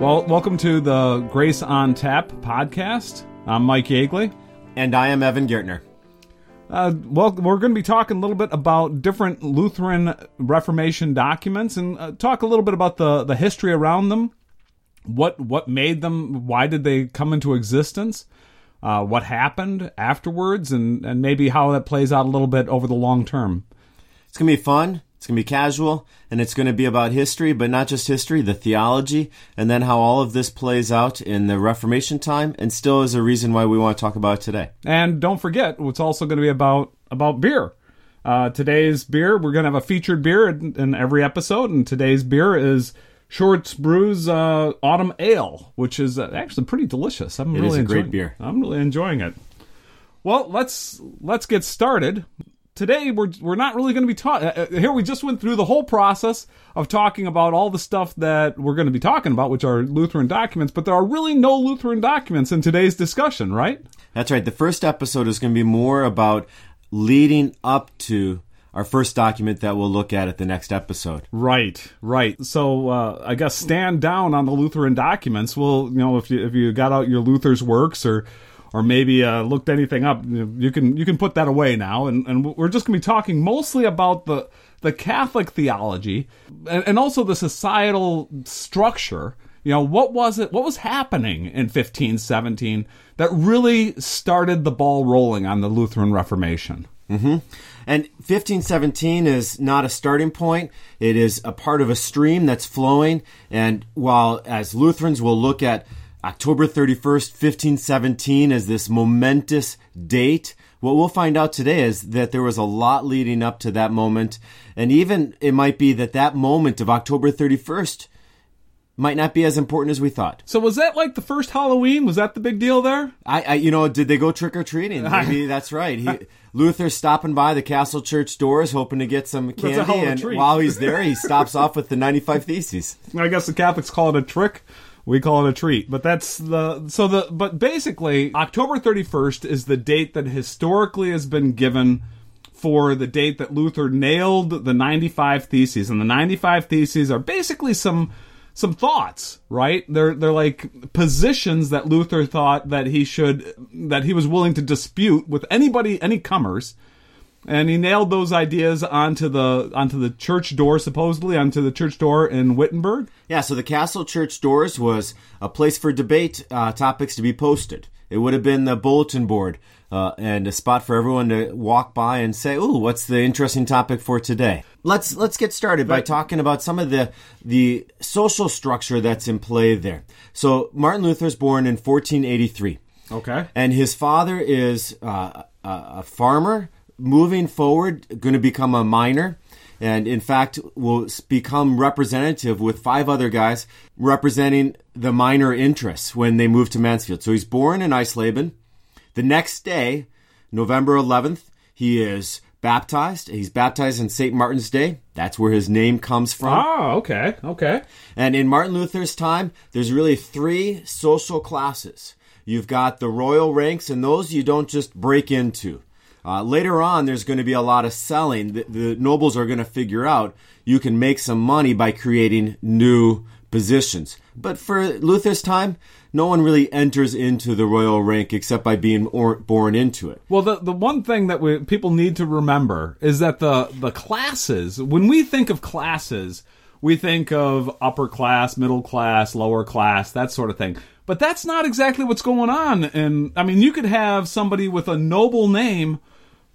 Well, welcome to the Grace on Tap podcast. I'm Mike Yeagley. And I am Evan Gertner. Uh, well, we're going to be talking a little bit about different Lutheran Reformation documents and uh, talk a little bit about the, the history around them. What what made them? Why did they come into existence? Uh, what happened afterwards, and, and maybe how that plays out a little bit over the long term. It's going to be fun. It's going to be casual and it's going to be about history, but not just history, the theology, and then how all of this plays out in the Reformation time and still is a reason why we want to talk about it today. And don't forget, it's also going to be about, about beer. Uh, today's beer, we're going to have a featured beer in, in, every episode, and today's beer is Shorts Brews uh, Autumn Ale, which is uh, actually pretty delicious. I'm it really is a enjoying, great beer. I'm really enjoying it. Well, let's let's get started today we're we're not really going to be talking. Uh, uh, here we just went through the whole process of talking about all the stuff that we're going to be talking about, which are Lutheran documents. But there are really no Lutheran documents in today's discussion, right? That's right. The first episode is going to be more about leading up to our first document that we'll look at at the next episode. Right, right. So uh, I guess stand down on the Lutheran documents. Well, you know, if you if you got out your Luther's works or or maybe uh, looked anything up, you can you can put that away now. And, and we're just going to be talking mostly about the the Catholic theology and, and also the societal structure. You know, what was it? What was happening in 1517 that really started the ball rolling on the Lutheran Reformation? Mm-hmm. And 1517 is not a starting point. It is a part of a stream that's flowing. And while as Lutherans we'll look at October 31st, 1517 is this momentous date. What we'll find out today is that there was a lot leading up to that moment. And even it might be that that moment of October 31st might not be as important as we thought. So was that like the first Halloween? Was that the big deal there? I, I you know, did they go trick or treating? Maybe that's right. He, Luther's stopping by the Castle Church doors, hoping to get some candy, and while he's there, he stops off with the ninety-five theses. I guess the Catholics call it a trick we call it a treat. But that's the so the but basically October 31st is the date that historically has been given for the date that Luther nailed the 95 theses and the 95 theses are basically some some thoughts, right? They're they're like positions that Luther thought that he should that he was willing to dispute with anybody any comers and he nailed those ideas onto the onto the church door supposedly onto the church door in Wittenberg. Yeah, so the castle church doors was a place for debate uh, topics to be posted. It would have been the bulletin board uh, and a spot for everyone to walk by and say, "Ooh, what's the interesting topic for today?" Let's let's get started by talking about some of the the social structure that's in play there. So Martin Luther's born in 1483. Okay, and his father is uh, a farmer moving forward going to become a miner and in fact will become representative with five other guys representing the miner interests when they move to Mansfield. So he's born in Eisleben. The next day, November 11th, he is baptized. He's baptized in St. Martin's Day. That's where his name comes from. Oh, okay, okay. And in Martin Luther's time, there's really three social classes. You've got the royal ranks, and those you don't just break into. Uh, later on, there's going to be a lot of selling. The, the nobles are going to figure out you can make some money by creating new positions. But for Luther's time, no one really enters into the royal rank except by being or, born into it. Well, the the one thing that we, people need to remember is that the the classes, when we think of classes, we think of upper class, middle class, lower class, that sort of thing. But that's not exactly what's going on. And I mean, you could have somebody with a noble name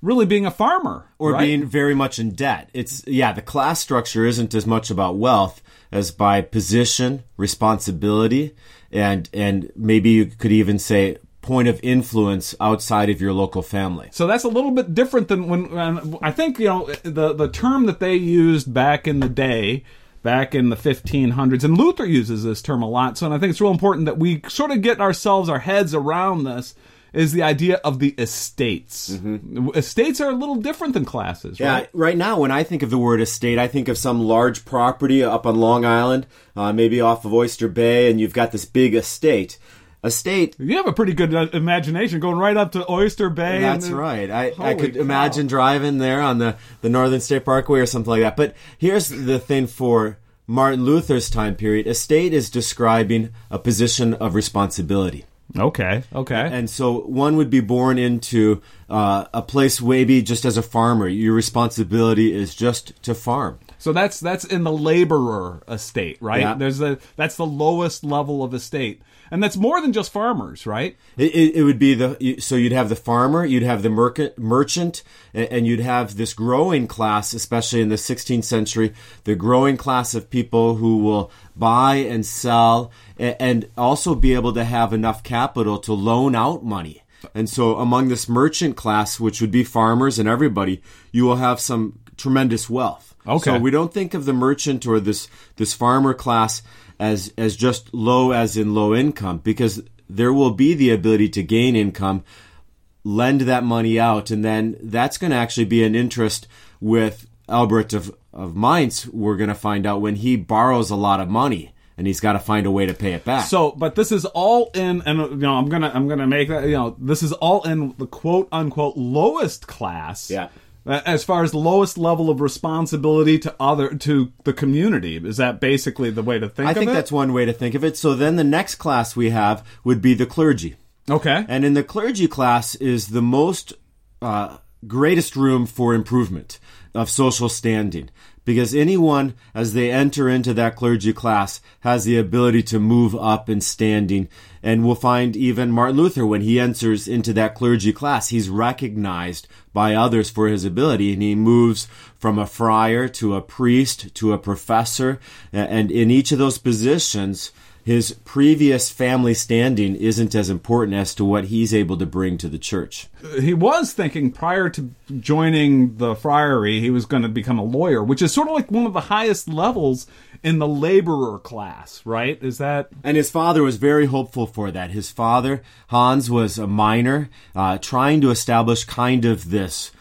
really being a farmer or right? being very much in debt. It's yeah, the class structure isn't as much about wealth as by position, responsibility, and and maybe you could even say point of influence outside of your local family. So that's a little bit different than when I think you know the the term that they used back in the day back in the 1500s and Luther uses this term a lot so and I think it's real important that we sort of get ourselves our heads around this is the idea of the estates. Mm-hmm. Estates are a little different than classes, right? Yeah, right now when I think of the word estate, I think of some large property up on Long Island, uh, maybe off of Oyster Bay, and you've got this big estate. Estate. You have a pretty good uh, imagination going right up to Oyster Bay. That's right. I, I could cow. imagine driving there on the, the Northern State Parkway or something like that. But here's the thing for Martin Luther's time period, estate is describing a position of responsibility. Okay. Okay. And so one would be born into uh, a place maybe just as a farmer. Your responsibility is just to farm. So that's that's in the laborer estate, right? Yeah. There's a that's the lowest level of estate, and that's more than just farmers, right? It, it, it would be the so you'd have the farmer, you'd have the merc- merchant, and, and you'd have this growing class, especially in the 16th century, the growing class of people who will buy and sell, and, and also be able to have enough capital to loan out money. And so, among this merchant class, which would be farmers and everybody, you will have some tremendous wealth. Okay. So we don't think of the merchant or this this farmer class as as just low as in low income because there will be the ability to gain income, lend that money out, and then that's going to actually be an interest with Albert of of Mainz. We're going to find out when he borrows a lot of money and he's got to find a way to pay it back. So, but this is all in, and you know, I'm gonna I'm gonna make that you know, this is all in the quote unquote lowest class. Yeah. Uh, As far as the lowest level of responsibility to other to the community, is that basically the way to think I of think it? that's one way to think of it. So then the next class we have would be the clergy. okay. And in the clergy class is the most uh, greatest room for improvement of social standing. Because anyone, as they enter into that clergy class, has the ability to move up in standing. And we'll find even Martin Luther, when he enters into that clergy class, he's recognized by others for his ability. And he moves from a friar to a priest to a professor. And in each of those positions, his previous family standing isn't as important as to what he's able to bring to the church. he was thinking prior to joining the friary he was going to become a lawyer which is sort of like one of the highest levels in the laborer class right is that And his father was very hopeful for that. His father, Hans, was a miner, uh, trying to establish kind of this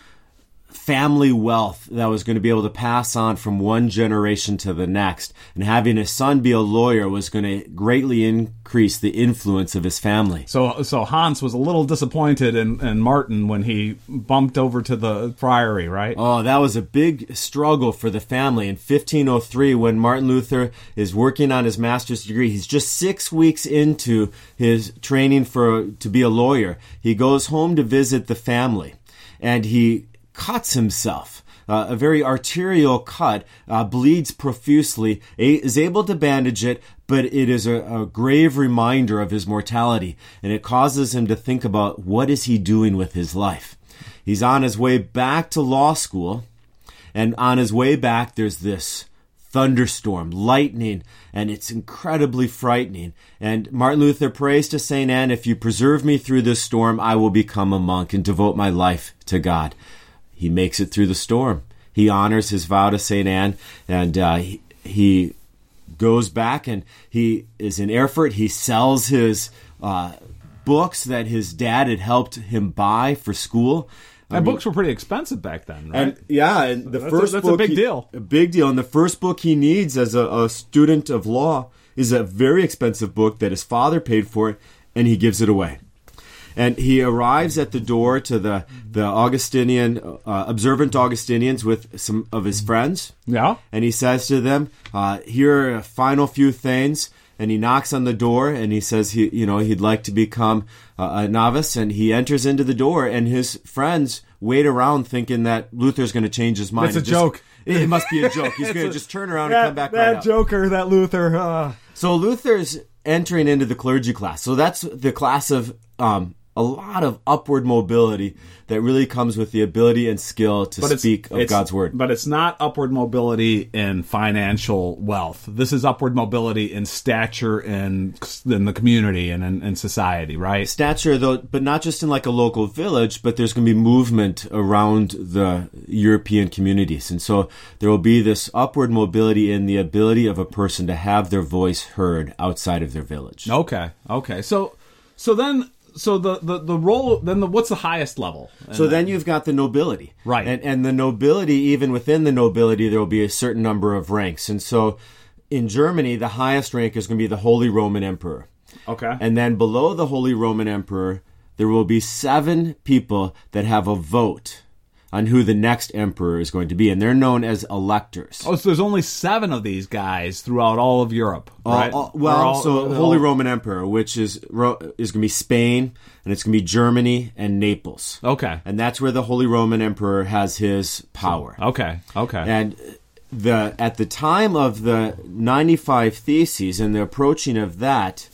family wealth that was going to be able to pass on from one generation to the next. And having his son be a lawyer was going to greatly increase the influence of his family. so so hans was a little disappointed in, in martin when he bumped over to the priory, right Oh, that was a big struggle for the family. In 1503, when Martin Luther is working on his master's degree, he's just six weeks into his training for to be a lawyer. He goes home to visit the family, and he cuts himself. Uh, a very arterial cut, uh, bleeds profusely, a- is able to bandage it, but it is a, a grave reminder of his mortality, and it causes him to think about what is he doing with his life. He's on his way back to law school, and on his way back, there's this thunderstorm, lightning, and it's incredibly frightening. And Martin Luther prays to St. Anne, if you preserve me through this storm, I will become a monk and devote my life to God. He makes it through the storm. He honors his vow to St. Anne, and uh, he, he goes back and he is in Erfurt. He sells his uh, books that his dad had helped him buy for school. I mean, books were pretty expensive back then right and yeah, and the That's a- first that's a big he- deal. A big deal. And the first book he needs as a, a student of law is a very expensive book that his father paid for, and he gives it away. And he arrives at the door to the the Augustinian uh, observant Augustinians with some of his friends, yeah and he says to them, uh, "Here are a final few things." And he knocks on the door, and he says he, you know, he'd like to become uh, a novice. And he enters into the door, and his friends wait around, thinking that Luther's going to change his mind. It's a just- joke. It, it must be a joke. He's going to just turn around and come back right out. joker that luther uh, So Luther's entering into the clergy class. So that's the class of um, a lot of upward mobility that really comes with the ability and skill to it's- speak of it's- God's word. But it's not upward mobility in financial wealth. This is upward mobility in stature in in the community and in, in society, right? stature though but not just in like a local village but there's going to be movement around the european communities and so there will be this upward mobility in the ability of a person to have their voice heard outside of their village Okay, okay. So so then so the the, the role then the what's the highest level? so then you've got the nobility Right. and, and the nobility even within the nobility there will be a certain number of ranks and so in germany the highest rank is going to be the holy roman emperor Okay. And then below the Holy Roman Emperor, there will be seven people that have a vote on who the next emperor is going to be, and they're known as electors. Oh, so there's only seven of these guys throughout all of Europe, All- right? all- well, Or all- so all- Holy Roman Emperor, which is is going to be Spain, and it's going to be Germany and Naples, Okay. and that's where the Holy Roman Emperor has his power. Okay. Okay. And the at the time of the 95 Theses and the approaching of that,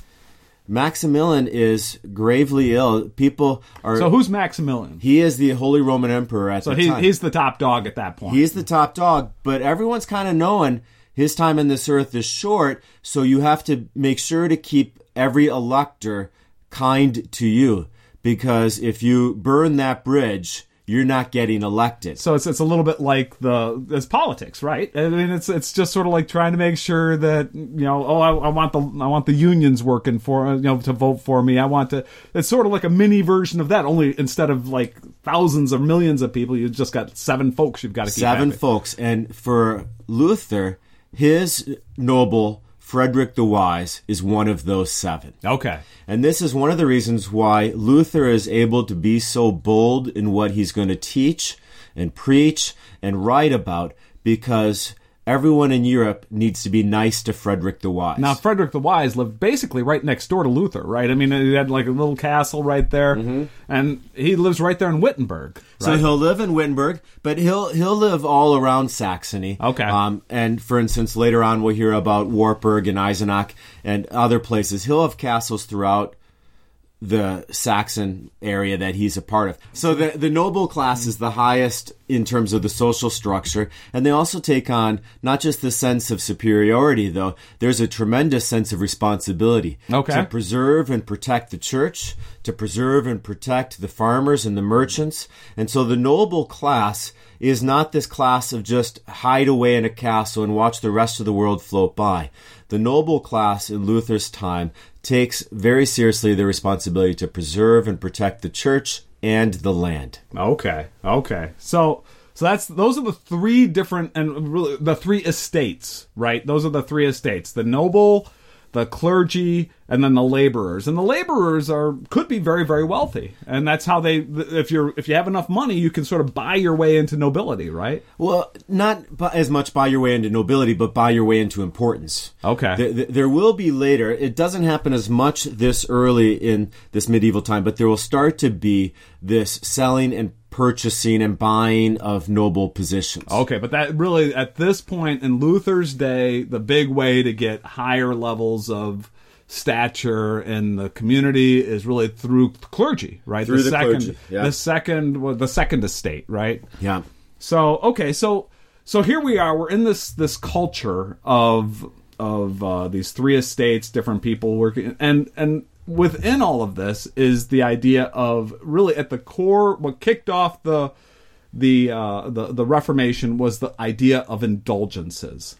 Maximilian is gravely ill. People are. so who's Maximilian? he is the Holy Roman Emperor at So the he, time. he's the top dog at that point. He's the top dog, but everyone's kind of knowing his time in this earth is short, so you have to make sure to keep every elector kind to you because if you burn that bridge, you're not getting elected. So it's it's a little bit like the it's politics, right? I mean, it's it's just sort of like trying to make sure that you know, oh, I, I want the I want the unions working for uh, you know to vote for me. I want to. It's sort of like a mini version of that. Only instead of like thousands or millions of people, you've just got seven folks you've got to keep Seven happy. folks, and for Luther, his noble Frederick the Wise is one of those seven. Okay. And this is one of the reasons why Luther is able to be so bold in what he's going to teach and preach and write about because everyone in Europe needs to be nice to Frederick the Wise. Now, Frederick the Wise lived basically right next door to Luther, right? I mean, he had like a little castle right there, and he lives right there in Wittenberg. so he'll live in Wittenberg, but he'll he'll live all around Saxony. Okay. Um, and for instance, later on we'll hear about Wartburg and Eisenach and other places. He'll have castles throughout the Saxon area that he's a part of. So the the noble class is the highest in terms of the social structure, and they also take on not just the sense of superiority, though. There's a tremendous sense of responsibility Okay. to preserve and protect the church, to preserve and protect the farmers and the merchants, and so the noble class is not this class of just hide away in a castle and watch the rest of the world float by. The noble class in Luther's time takes very seriously the responsibility to preserve and protect the church and the land. Okay. Okay. So so that's those are the three different and really the three estates, right? Those are the three estates. The noble, the clergy, and then the laborers. And the laborers are could be very very wealthy. And that's how they if you're if you have enough money, you can sort of buy your way into nobility, right? Well, not as much buy your way into nobility, but buy your way into importance. Okay. There, there- there will be later. It doesn't happen as much this early in this medieval time, but there will start to be this selling and purchasing and buying of noble positions. Okay, but that really at this point in Luther's day, the big way to get higher levels of stature in the community is really through clergy, right? Through the second, clergy, yeah. the second, well, the second estate, right? Yeah. So okay, so so here we are. We're in this this culture of of uh, these three estates, different people working, and and within all of this is the idea of really at the core. What kicked off the the uh, the the Reformation was the idea of indulgences,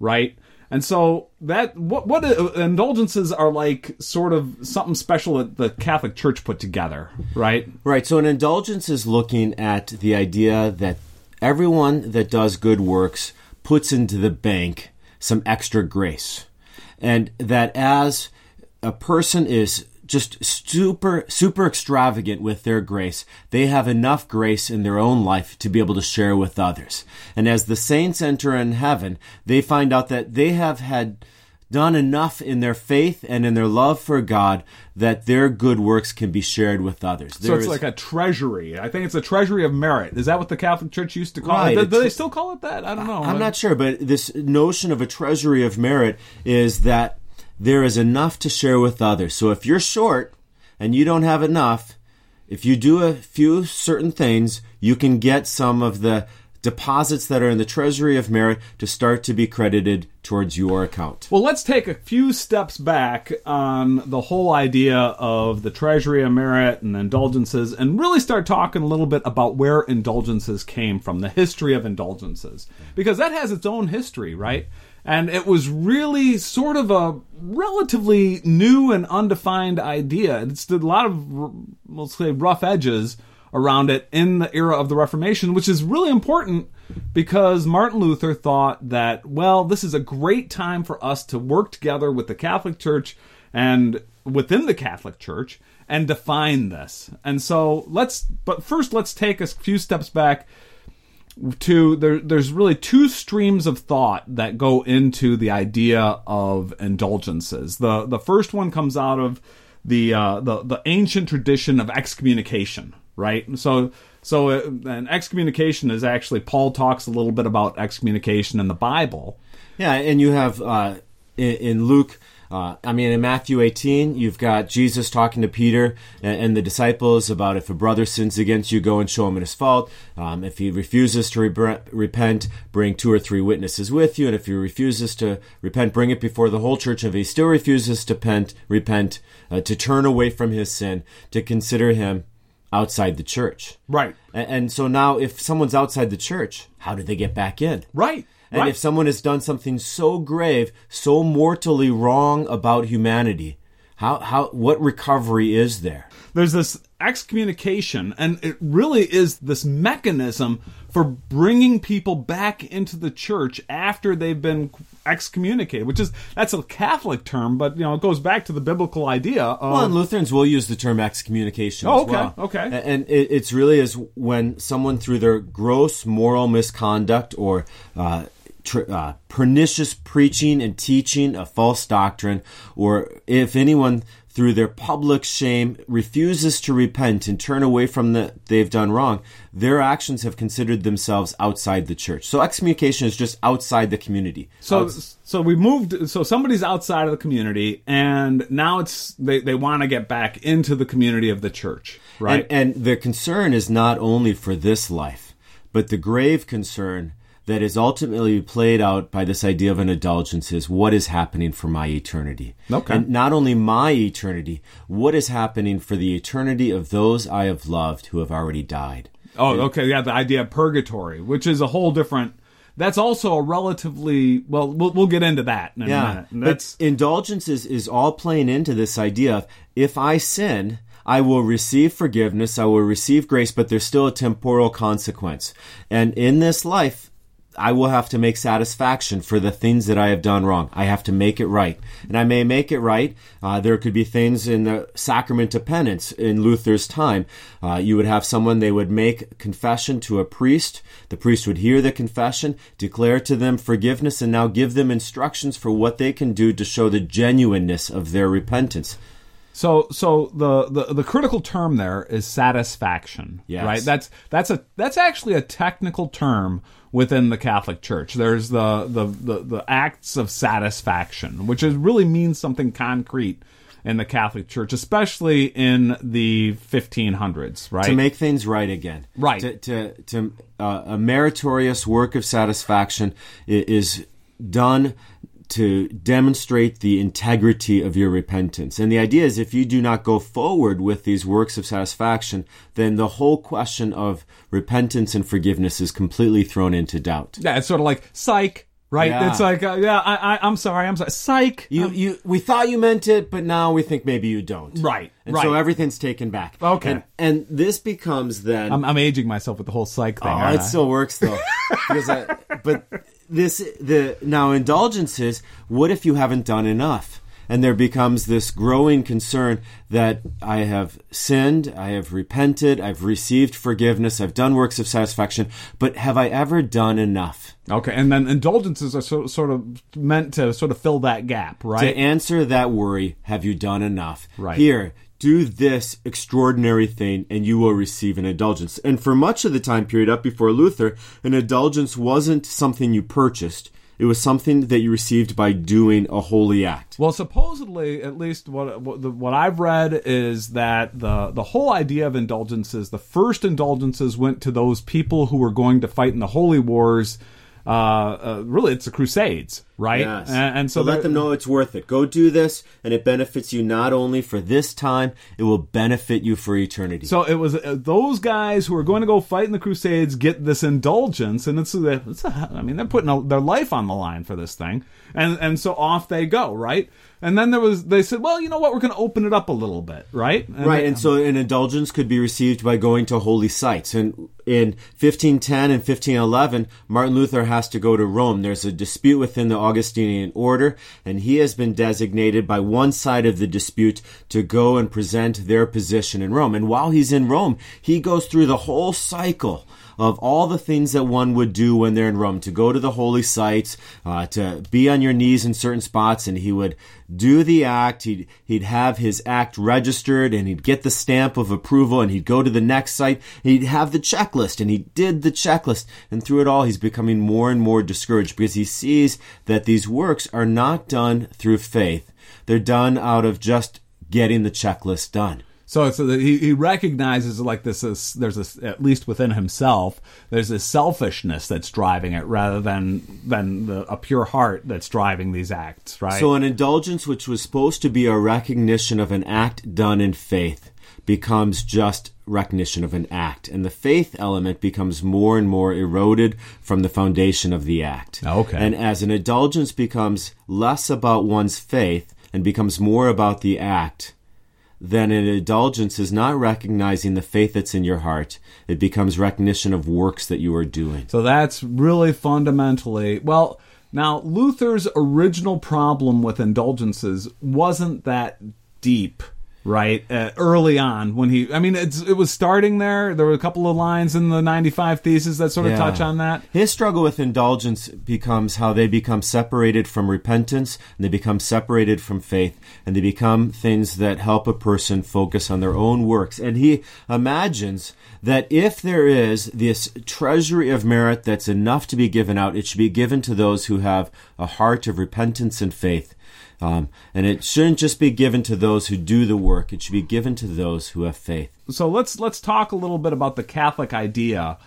right? And so that what what uh, indulgences are like, sort of something special that the Catholic Church put together, right? Right. So an indulgence is looking at the idea that everyone that does good works puts into the bank some extra grace. And that as a person is just super super extravagant with their grace, they have enough grace in their own life to be able to share with others. And as the saints enter in heaven, they find out that they have had done enough in their faith and in their love for God that their good works can be shared with others. So it's is- like a treasury. I think it's a treasury of merit. Is that what the Catholic Church used to call Right, it? Do they still call it that? I don't know. I'm not sure, but this notion of a treasury of merit is that there is enough to share with others. So if you're short and you don't have enough, if you do a few certain things, you can get some of the deposits that are in the treasury of merit to start to be credited towards your account. Well, let's take a few steps back on the whole idea of the treasury of merit and indulgences and really start talking a little bit about where indulgences came from, the history of indulgences. Because that has its own history, right? And it was really sort of a relatively new and undefined idea. It's a lot of, let's say, rough edges around it in the era of the Reformation, which is really important because Martin Luther thought that, well, this is a great time for us to work together with the Catholic Church and within the Catholic Church and define this. And so let's, but first let's take a few steps back to there, there's really two streams of thought that go into the idea of indulgences. The the first one comes out of the uh, the the ancient tradition of excommunication, right? So so uh, and excommunication is actually Paul talks a little bit about excommunication in the Bible. Yeah, and you have uh, in, in Luke uh, I mean, in Matthew 18, you've got Jesus talking to Peter and, and, the disciples about if a brother sins against you, go and show him his fault. Um, if he refuses to re- repent, bring two or three witnesses with you. And if he refuses to repent, bring it before the whole church. If he still refuses to pent, repent, uh, to turn away from his sin, to consider him outside the church. Right. And, and so now, if someone's outside the church, how do they get back in? Right. And right. if someone has done something so grave, so mortally wrong about humanity, how, how, what recovery is there? There's this excommunication, and it really is this mechanism for bringing people back into the church after they've been excommunicated, which is that's a Catholic term, but you know it goes back to the biblical idea. Of, well, and Lutherans will use the term excommunication. Oh, okay, well. okay. And it, it's really is when someone through their gross moral misconduct or uh, tr- uh, pernicious preaching and teaching of false doctrine, or if anyone through their public shame refuses to repent and turn away from the they've done wrong, their actions have considered themselves outside the church. So excommunication is just outside the community. So Outs- so we moved so somebody's outside of the community and now it's they, they want to get back into the community of the church. Right. And, and the concern is not only for this life, but the grave concern that is ultimately played out by this idea of an indulgence is what is happening for my eternity. Okay. And not only my eternity, what is happening for the eternity of those I have loved who have already died. Oh, okay. Yeah, the idea of purgatory, which is a whole different. That's also a relatively well. We'll, we'll get into that in a minute. That's indulgence is, is all playing into this idea of if I sin, I will receive forgiveness, I will receive grace, but there's still a temporal consequence. And in this life, I will have to make satisfaction for the things that I have done wrong. I have to make it right. And I may make it right. Uh, there could be things in the sacrament of penance in Luther's time. Uh, you would have someone, they would make confession to a priest. The priest would hear the confession, declare to them forgiveness, and now give them instructions for what they can do to show the genuineness of their repentance. So, so the, the the critical term there is satisfaction, Yes. right? That's that's a that's actually a technical term within the Catholic Church. There's the the the, the acts of satisfaction, which is really means something concrete in the Catholic Church, especially in the 1500s, right? to make things right again. Right. To, to, to uh, a meritorious work of satisfaction is done to demonstrate the integrity of your repentance. And the idea is if you do not go forward with these works of satisfaction, then the whole question of repentance and forgiveness is completely thrown into doubt. yeah, it's sort of like psych, right? Yeah. It's like, uh, yeah, I, I, I'm sorry, I'm sorry, psych. You, you, we thought you meant it, but now we think maybe you don't. Right, And right. so everything's taken back. Okay. And, and this becomes then. I'm, I'm aging myself with the whole psych thing. Oh, it I? still works though. because I, but this the now indulgences. What if you haven't done enough? And there becomes this growing concern that I have sinned, I have repented, I've received forgiveness, I've done works of satisfaction, but have I ever done enough? Okay, and then indulgences are so, sort of meant to sort of fill that gap, right? To answer that worry, have you done enough? Right. Here, do this extraordinary thing and you will receive an indulgence. And for much of the time period up before Luther, an indulgence wasn't something you purchased. It was something that you received by doing a holy act. Well, supposedly, at least what what, I've read is that the the whole idea of indulgences, the first indulgences went to those people who were going to fight in the holy wars. Uh, uh, really, it's the Crusades, right? Yes. And, and so, so let them know it's worth it. Go do this, and it benefits you not only for this time, it will benefit you for eternity. So it was uh, those guys who are going to go fight in the Crusades get this indulgence, and it's, it's a, I mean they're putting a, their life on the line for this thing, and and so off they go, right? And then there was they said, well, you know what, we're going to open it up a little bit, right? And Right, they- and so an indulgence could be received by going to holy sites. And in 1510 and 1511, Martin Luther has to go to Rome. There's a dispute within the Augustinian order, and he has been designated by one side of the dispute to go and present their position in Rome. And while he's in Rome, he goes through the whole cycle of all the things that one would do when they're in Rome to go to the holy sites, uh, to be on your knees in certain spots, and he would do the act. He'd, he'd have his act registered and he'd get the stamp of approval and he'd go to the next site. He'd have the checklist and he did the checklist. And through it all, he's becoming more and more discouraged because he sees that these works are not done through faith. They're done out of just getting the checklist done. So, so he, he recognizes like this is there's this at least within himself there's this selfishness that's driving it rather than than the, a pure heart that's driving these acts, right? So an indulgence which was supposed to be a recognition of an act done in faith becomes just recognition of an act, and the faith element becomes more and more eroded from the foundation of the act. Okay. And as an indulgence becomes less about one's faith and becomes more about the act then an indulgence is not recognizing the faith that's in your heart. It becomes recognition of works that you are doing. So that's really fundamentally well. Now, Luther's original problem with indulgences wasn't that deep right uh, early on when he i mean it's, it was starting there there were a couple of lines in the 95 thesis that sort of Yeah. touch on that His struggle with indulgence becomes how they become separated from repentance, and they become separated from faith, and they become things that help a person focus on their own works. And he imagines that if there is this treasury of merit that's enough to be given out, it should be given to those who have a heart of repentance and faith. Um, and it shouldn't just be given to those who do the work; it should be given to those who have faith. so let's let's talk a little bit about the Catholic idea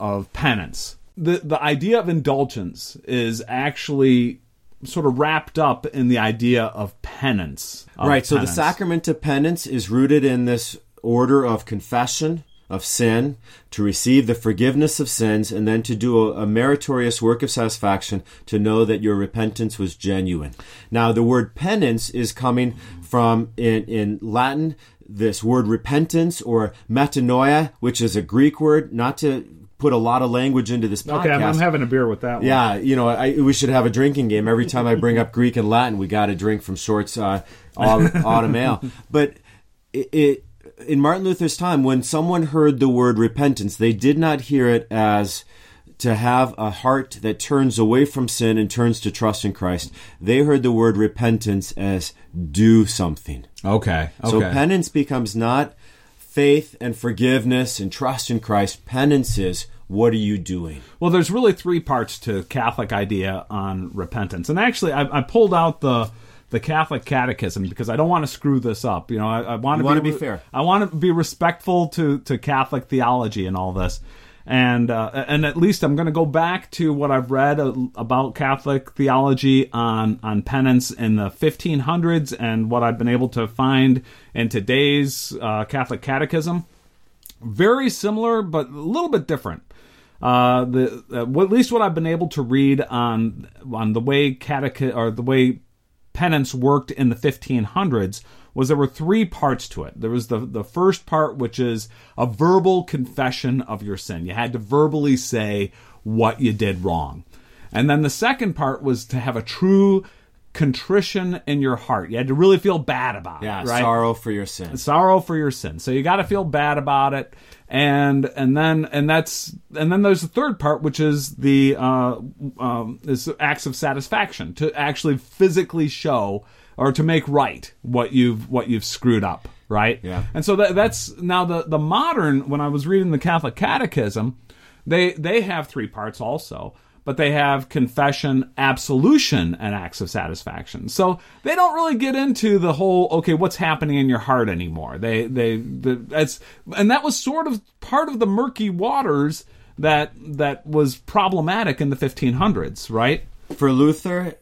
of penance. The the idea of indulgence is actually sort of wrapped up in the idea of penance. of right. So the sacrament of penance is rooted in this order of confession of sin, to receive the forgiveness of sins, and then to do a, a meritorious work of satisfaction to know that your repentance was genuine. Now, the word penance is coming from in, in Latin this word repentance or metanoia, which is a Greek word. Not to put a lot of language into this podcast. Okay, I'm, I'm having a beer with that one. Yeah, you know, I, we should have a drinking game. Every time I bring up Greek and Latin, we got to drink from Short's uh, au- Autumn Ale. But it, it, in Martin Luther's time, when someone heard the word repentance, they did not hear it as to have a heart that turns away from sin and turns to trust in Christ. They heard the word repentance as do something. Okay. Okay. So penance becomes not faith and forgiveness and trust in Christ. Penance is what are you doing? Well, there's really three parts to Catholic idea on repentance, and actually, I, I pulled out the the Catholic Catechism because I don't want to screw this up. You know, I, I want to You wanna be fair. I want to be respectful to to Catholic theology and all this. And uh, and at least I'm going to go back to what I've read uh, about Catholic theology on on penance in the 1500s and what I've been able to find in today's uh, Catholic Catechism. Very similar, but a little bit different uh, the uh, well, at least what I've been able to read on on the way catechi- or the way penance worked in the 1500s was there were three parts to it. There was the the first part which is a verbal confession of your sin. You had to verbally say what you did wrong. And then the second part was to have a true contrition in your heart. You had to really feel bad about Yeah, it, right? sorrow for your sins. sorrow for your sin. So you got to feel bad about it, and and then and that's and then there's the third part, which is the uh, um, is acts of satisfaction to actually physically show or to make right what you've what you've screwed up, right? Yeah. And so that, that's now the the modern. When I was reading the Catholic Catechism, they they have three parts also but they have confession, absolution, and acts of satisfaction. So they don't really get into the whole okay, what's happening in your heart anymore. They they the, that's and that was sort of part of the murky waters that that was problematic in the 1500s, right? For Luther,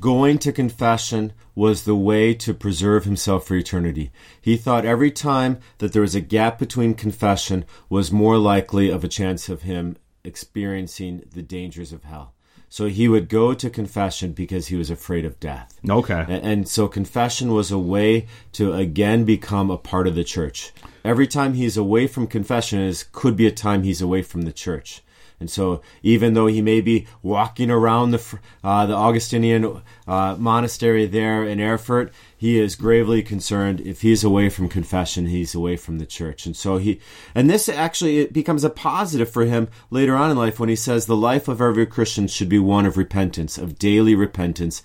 going to confession was the way to preserve himself for eternity. He thought every time that there was a gap between confession was more likely of a chance of him experiencing the dangers of hell. So he would go to confession because he was afraid of death. Okay. And, and so confession was a way to again become a part of the church. Every time he's away from confession is could be a time he's away from the church And so, even though he may be walking around the uh, the Augustinian uh, monastery there in Erfurt, he is gravely concerned if he's away from confession, he's away from the church. And so he, and this actually it becomes a positive for him later on in life when he says the life of every Christian should be one of repentance, of daily repentance.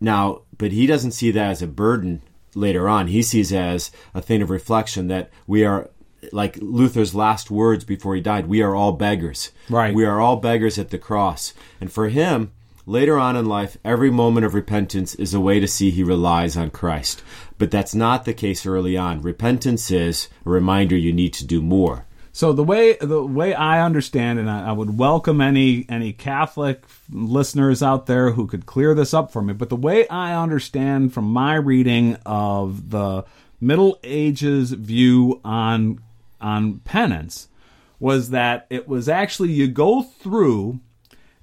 Now, but he doesn't see that as a burden later on. He sees as a thing of reflection that we are like Luther's last words before he died, we are all beggars. Right. We are all beggars at the cross. And for him, later on in life, every moment of repentance is a way to see he relies on Christ. But that's not the case early on. Repentance is a reminder you need to do more. So the way the way I understand, and I, I, would welcome any any Catholic listeners out there who could clear this up for me. But the way I understand from my reading of the Middle Ages view on on penance was that it was actually you go through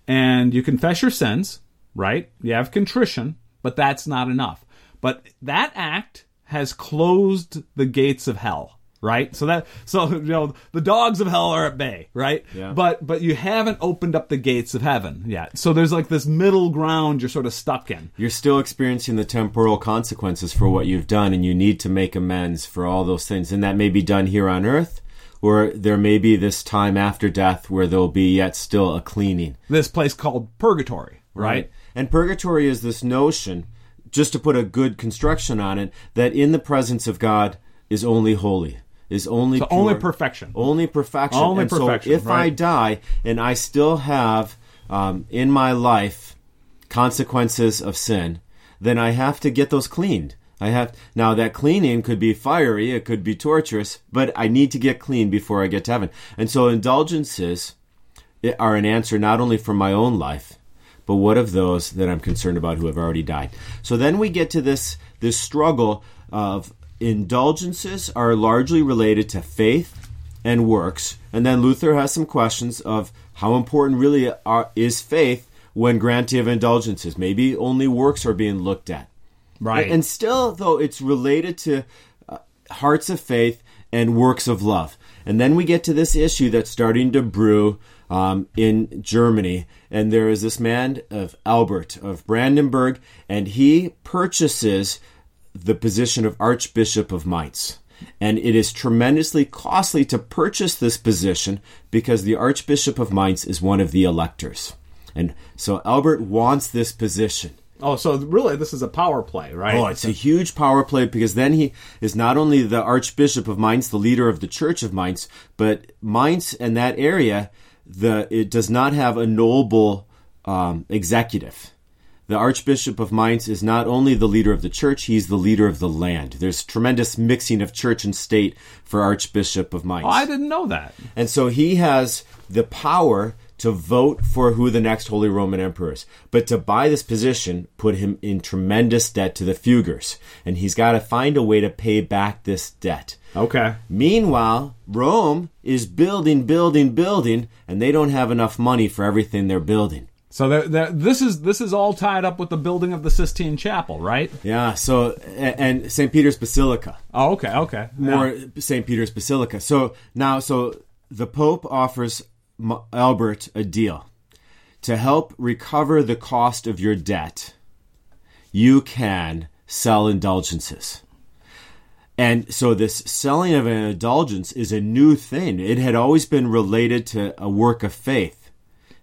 and you confess your sins, right? You have contrition, but that's not enough. But that act has closed the gates of hell right? So that so you know the dogs of hell are at bay, right? Yeah. But but you haven't opened up the gates of heaven yet. So there's like this middle ground you're sort of stuck in. You're still experiencing the temporal consequences for what you've done and you need to make amends for all those things. And that may be done here on earth or there may be this time after death where there'll be yet still a cleaning. This place called purgatory, right? right. And purgatory is this notion just to put a good construction on it that in the presence of God is only holy is only so pure, only perfection. Only perfection. Only and perfection. So if right. I die and I still have um, in my life consequences of sin, then I have to get those cleaned. I have now that cleaning could be fiery, it could be torturous, but I need to get clean before I get to heaven. And so indulgences are an answer not only for my own life, but what of those that I'm concerned about who have already died? So then we get to this this struggle of indulgences are largely related to faith and works. And then Luther has some questions of how important really are, is faith when granting of indulgences. Maybe only works are being looked at. Right. And, and still, though, it's related to uh, hearts of faith and works of love. And then we get to this issue that's starting to brew um, in Germany. And there is this man of Albert of Brandenburg, and he purchases the position of Archbishop of Mainz. And it is tremendously costly to purchase this position because the Archbishop of Mainz is one of the electors. And so Albert wants this position. Oh, so really, this is a power play, right? Oh, it's a huge power play because then he is not only the Archbishop of Mainz, the leader of the Church of Mainz, but Mainz and that area, the it does not have a noble um, executive the Archbishop of Mainz is not only the leader of the church, he's the leader of the land. There's tremendous mixing of church and state for Archbishop of Mainz. Oh, I didn't know that. And so he has the power to vote for who the next Holy Roman Emperor is. But to buy this position put him in tremendous debt to the Fuggers. And he's got to find a way to pay back this debt. Okay. Meanwhile, Rome is building, building, building, and they don't have enough money for everything they're building. So they're, they're, this is this is all tied up with the building of the Sistine Chapel, right? Yeah. So and St. Peter's Basilica. Oh, okay, okay. More yeah. St. Peter's Basilica. So now, so the Pope offers Albert a deal to help recover the cost of your debt. You can sell indulgences. And so this selling of an indulgence is a new thing. It had always been related to a work of faith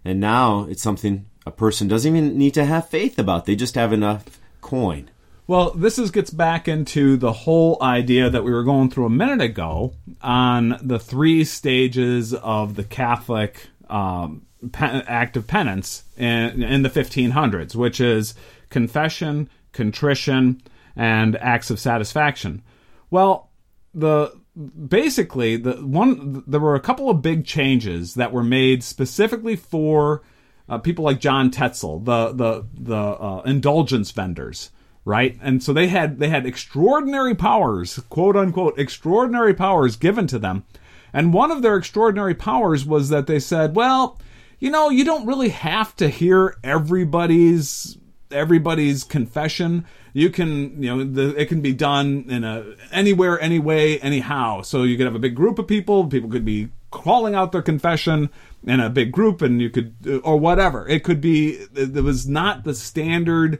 and now it's something a person doesn't even need to have faith about. They just have enough coin. Well, this is gets back into the whole idea that we were going through a minute ago on the three stages of the Catholic um, act of penance in, in the 1500s, which is confession, contrition, and acts of satisfaction. Well, the basically the one there were a couple of big changes that were made specifically for uh, people like John Tetzel, the the the uh, indulgence vendors, right? And so they had they had extraordinary powers, quote unquote, extraordinary powers given to them. And one of their extraordinary powers was that they said, well, you know, you don't really have to hear everybody's everybody's confession you can you know the, it can be done in a anywhere anyway anyhow so you could have a big group of people people could be calling out their confession in a big group, and you could or whatever. It could be. there was not the standard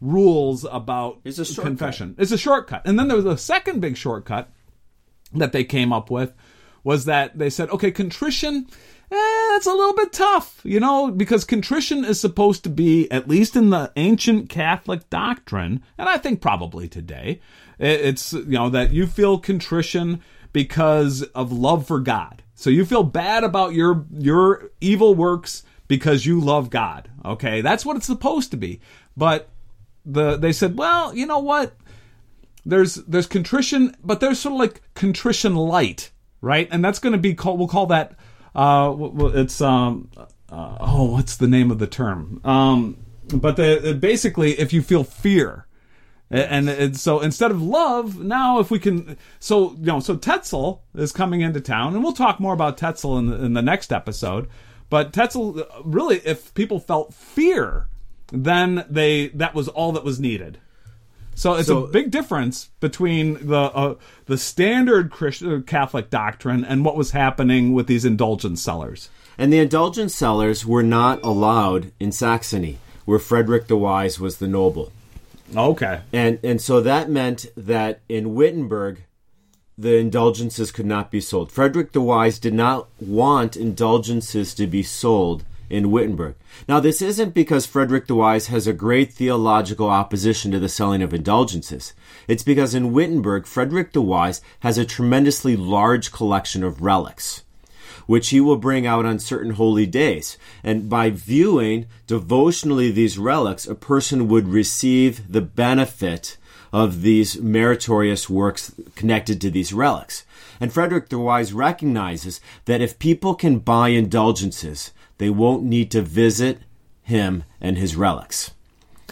rules about It's confession. It's a shortcut. And then there was a second big shortcut that they came up with was that they said, okay, contrition, eh, that's a little bit tough, you know, because contrition is supposed to be, at least in the ancient Catholic doctrine, and I think probably today, it's, you know, that you feel contrition because of love for God. So you feel bad about your, your evil works because you love God. Okay. That's what it's supposed to be. But the, they said, well, you know what? there's there's contrition, but there's sort of like contrition light, right? And that's going to be called. We'll call that. Uh, it's um. Uh, oh, what's the name of the term? Um, but the basically, if you feel fear, and, and so instead of love, now if we can, so you know, so Tetzel is coming into town, and we'll talk more about Tetzel in the, in the next episode. But Tetzel, uh, really, if people felt fear, then they that was all that was needed. So it's So- a big difference between the uh, the standard Christian Catholic doctrine and what was happening with these indulgence sellers. And the indulgence sellers were not allowed in Saxony, where Frederick the Wise was the noble. Okay. And and so that meant that in Wittenberg, the indulgences could not be sold. Frederick the Wise did not want indulgences to be sold in Wittenberg. Now, this isn't because Frederick the Wise has a great theological opposition to the selling of indulgences. It's because in Wittenberg, Frederick the Wise has a tremendously large collection of relics which he will bring out on certain holy days. And by viewing devotionally these relics, a person would receive the benefit of these meritorious works connected to these relics. And Frederick the Wise recognizes that if people can buy indulgences, they won't need to visit him and his relics.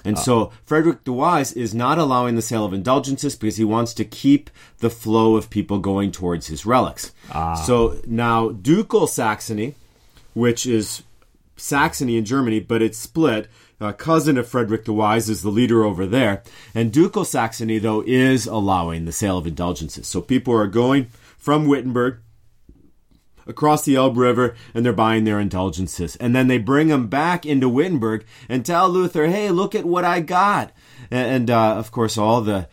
And so Frederick the Wise is not allowing the sale of indulgences because he wants to keep the flow of people going towards his relics. Ah. So now Ducal Saxony, which is Saxony in Germany, but it's split. A cousin of Frederick the Wise is the leader over there. And Ducal Saxony, though, is allowing the sale of indulgences. So people are going from Wittenberg across the Elbe River and they're buying their indulgences. And then they bring them back into Wittenberg and tell Luther, hey, look at what I got. And, uh, of course, all the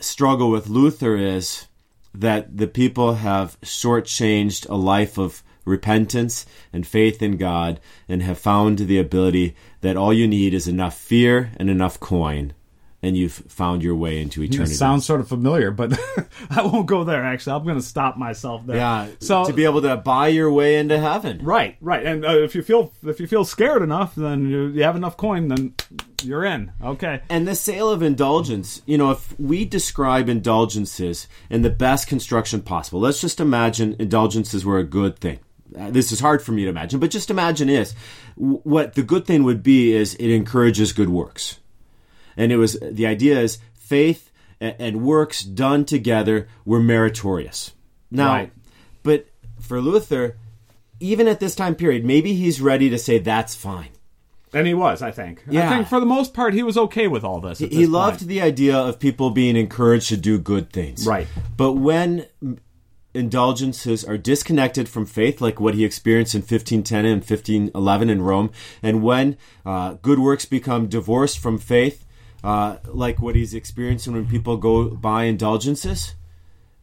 struggle with Luther is that the people have shortchanged a life of repentance and faith in God and have found the ability that all you need is enough fear and enough coin. And you've found your way into It eternity. sounds sort of familiar, but I won't go there. Actually, I'm going to stop myself there. yeah, So to be able to buy your way into heaven. right, right, and uh, if you feel if you feel scared enough, then you, you have enough coin, then you're in. Okay. And the sale of indulgence, you know, if we describe indulgences in the best construction possible, let's just imagine indulgences were a good thing. Uh, This is hard for me to imagine, but just imagine is what the good thing would be is it encourages good works. And it was the idea is faith and works done together were meritorious. Now, Right. but for Luther, even at this time period, maybe he's ready to say that's fine. And he was, I think. I think for the most part, he was okay with all this. he this loved point. the idea of people being encouraged to do good things. Right. But when indulgences are disconnected from faith, like what he experienced in 1510 and 1511 in Rome, and when uh, good works become divorced from faith, uh, like what he's experiencing when people go buy indulgences,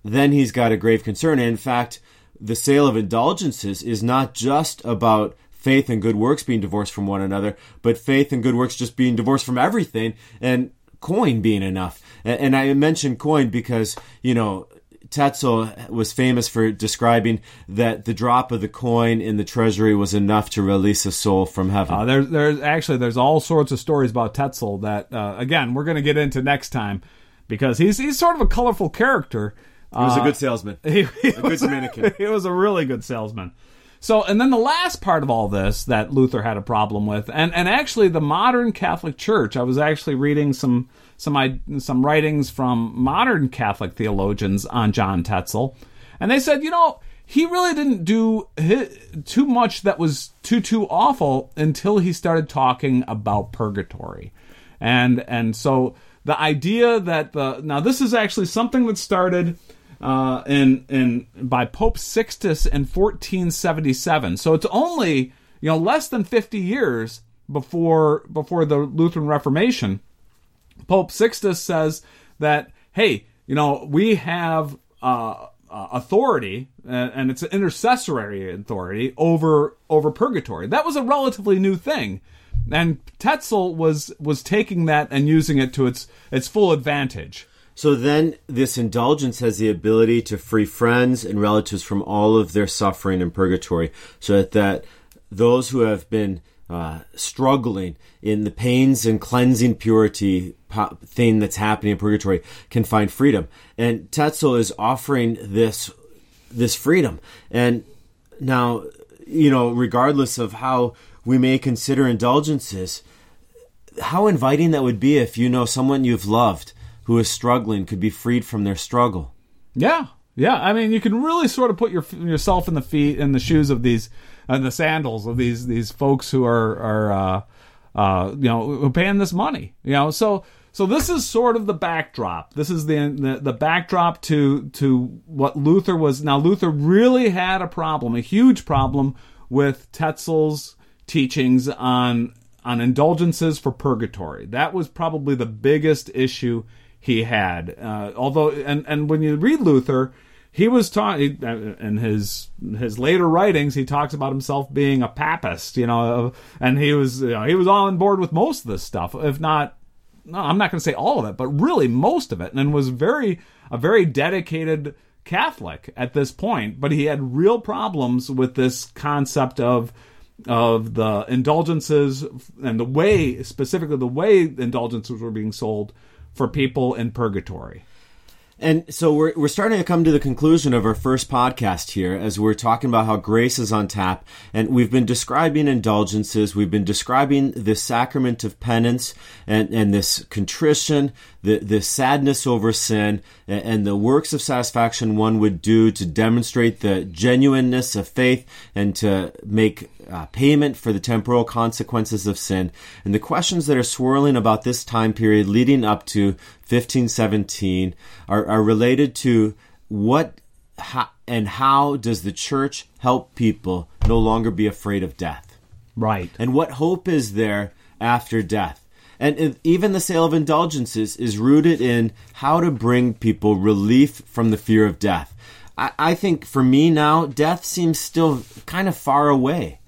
then he's got a grave concern. And in fact, the sale of indulgences is not just about faith and good works being divorced from one another, but faith and good works just being divorced from everything and coin being enough. And, and I mentioned coin because, you know, Tetzel was famous for describing that the drop of the coin in the treasury was enough to release a soul from heaven. Uh, there's there's actually there's all sorts of stories about Tetzel that uh, again we're going to get into next time because he's he's sort of a colorful character. he was a Uh, good salesman. he, he A good was- Dominican. he was a really good salesman. So, and then the last part of all this that Luther had a problem with, and and actually the modern Catholic Church. I was actually reading some some some writings from modern Catholic theologians on John Tetzel, and they said, you know, he really didn't do too much that was too too awful until he started talking about purgatory, and and so the idea that the now this is actually something that started uh, in in by Pope Sixtus in 1477. So it's only you know less than 50 years before before the Lutheran Reformation. Pope Sixtus says that hey, you know we have uh, uh, authority, and, and it's an intercessory authority over over purgatory. That was a relatively new thing, and Tetzel was was taking that and using it to its its full advantage. So then, this indulgence has the ability to free friends and relatives from all of their suffering in purgatory, so that, that those who have been uh, struggling in the pains and cleansing purity thing that's happening in purgatory can find freedom. And Tetzel is offering this this freedom. And now, you know, regardless of how we may consider indulgences, how inviting that would be if you know someone you've loved who is struggling could be freed from their struggle. Yeah, yeah. I mean, you can really sort of put your yourself in the feet in the shoes of these and the sandals of these these folks who are are uh, uh, you know paying this money. You know, so so this is sort of the backdrop. This is the, the the backdrop to to what Luther was. Now Luther really had a problem, a huge problem with Tetzel's teachings on on indulgences for purgatory. That was probably the biggest issue he had. Uh, although, and and when you read Luther, he was talking in his his later writings. He talks about himself being a papist, you know, and he was you know, he was on board with most of this stuff, if not. No, I'm not going to say all of it, but really most of it, and was very a very dedicated Catholic at this point. But he had real problems with this concept of of the indulgences and the way, specifically the way indulgences were being sold for people in purgatory. And so we're, we're starting to come to the conclusion of our first podcast here as we're talking about how grace is on tap. And we've been describing indulgences. We've been describing the sacrament of penance and, and this contrition, the, the sadness over sin, and, the works of satisfaction one would do to demonstrate the genuineness of faith and to make uh, payment for the temporal consequences of sin. And the questions that are swirling about this time period leading up to 1517 are, are related to what how, and how does the church help people no longer be afraid of death? Right. And what hope is there after death? And even the sale of indulgences is rooted in how to bring people relief from the fear of death. I, I think for me now, death seems still kind of far away.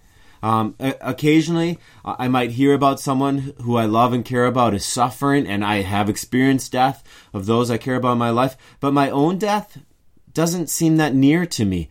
Um, occasionally, I might hear about someone who I love and care about is suffering, and I have experienced death of those I care about in my life, but my own death doesn't seem that near to me.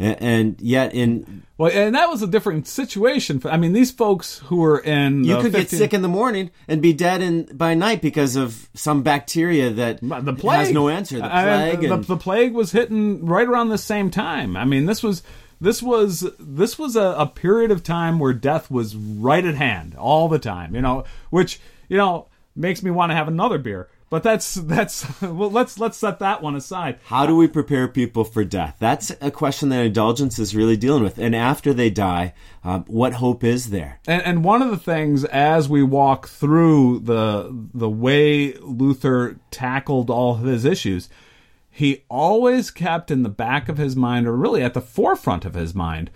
And yet, in well, and that was a different situation. I mean, these folks who were in you could 15... get sick in the morning and be dead in by night because of some bacteria that the plague has no answer. The plague, I, and... the, the plague was hitting right around the same time. I mean, this was this was this was a, a period of time where death was right at hand all the time. You know, which you know makes me want to have another beer. But that's that's well. Let's let's set that one aside. How do we prepare people for death? That's a question that indulgence is really dealing with. And after they die, um, what hope is there? And, and one of the things as we walk through the the way Luther tackled all of his issues, he always kept in the back of his mind, or really at the forefront of his mind,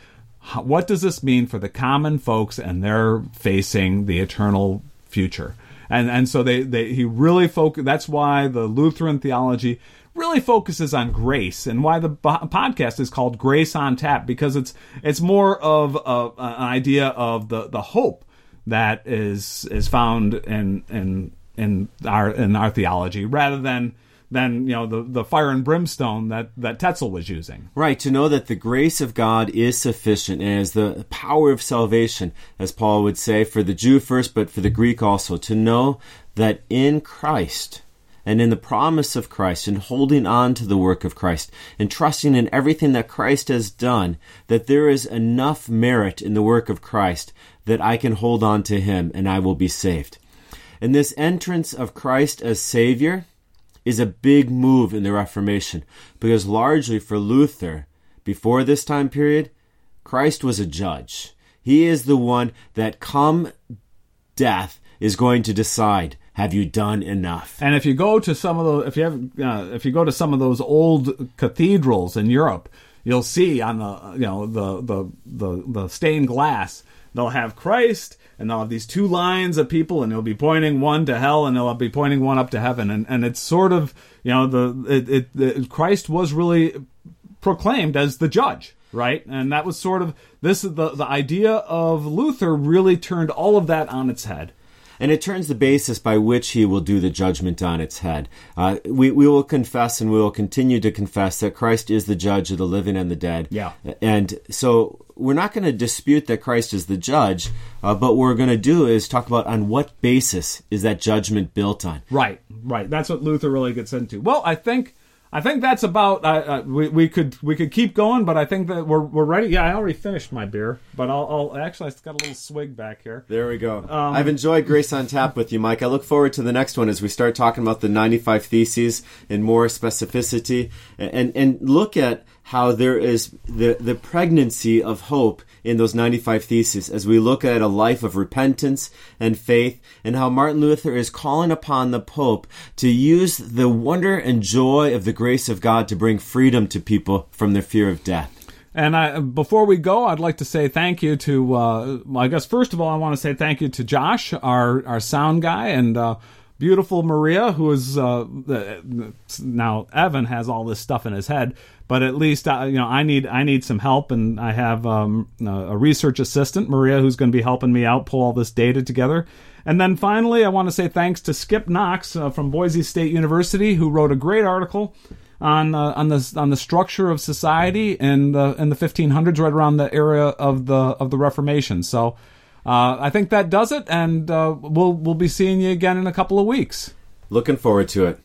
what does this mean for the common folks and they're facing the eternal future? And and so they, they he really focus. That's why the Lutheran theology really focuses on grace and why the podcast is called Grace on Tap because it's it's more of a, an idea of the the hope that is is found in in in our in our theology rather than than you know the, the fire and brimstone that that Tetzel was using. Right to know that the grace of God is sufficient and is the power of salvation, as Paul would say, for the Jew first, but for the Greek also. To know that in Christ and in the promise of Christ and holding on to the work of Christ and trusting in everything that Christ has done, that there is enough merit in the work of Christ that I can hold on to Him and I will be saved. And this entrance of Christ as Savior is a big move in the Reformation because largely for Luther, before this time period, Christ was a judge. He is the one that come death is going to decide have you done enough? And if you go to some of the if you have uh, if you go to some of those old cathedrals in Europe, you'll see on the you know the the the, the stained glass they'll have Christ and they'll have these two lines of people and they'll be pointing one to hell and they'll be pointing one up to heaven. And and it's sort of you know the it, it, it Christ was really proclaimed as the judge right? And that was sort of this the the idea of Luther really turned all of that on its head and it turns the basis by which he will do the judgment on its head. Uh, we, we will confess and we will continue to confess that Christ is the judge of the living and the dead. Yeah. And so we're not going to dispute that Christ is the judge, uh, but what we're going to do is talk about on what basis is that judgment built on. Right, right. That's what Luther really gets into. Well, I think I think that's about. Uh, uh, we, we could we could keep going, but I think that we're we're ready. Yeah, I already finished my beer, but I'll, I'll actually I got a little swig back here. There we go. Um, I've enjoyed Grace on Tap with you, Mike. I look forward to the next one as we start talking about the 95 theses in more specificity and and look at how there is the, the pregnancy of hope in those 95 theses as we look at a life of repentance and faith and how Martin Luther is calling upon the Pope to use the wonder and joy of the grace of God to bring freedom to people from their fear of death. And I, before we go, I'd like to say thank you to, uh, I guess, first of all, I want to say thank you to Josh, our, our sound guy, and uh, beautiful Maria, who is uh, now Evan has all this stuff in his head, but at least uh, you know I need I need some help, and I have um, a research assistant, Maria, who's going to be helping me out pull all this data together. And then finally, I want to say thanks to Skip Knox uh, from Boise State University, who wrote a great article on uh, on the on the structure of society in the in the 1500s, right around the era of the of the Reformation. So. Uh, I think that does it, and uh, we'll we'll be seeing you again in a couple of weeks. Looking forward to it.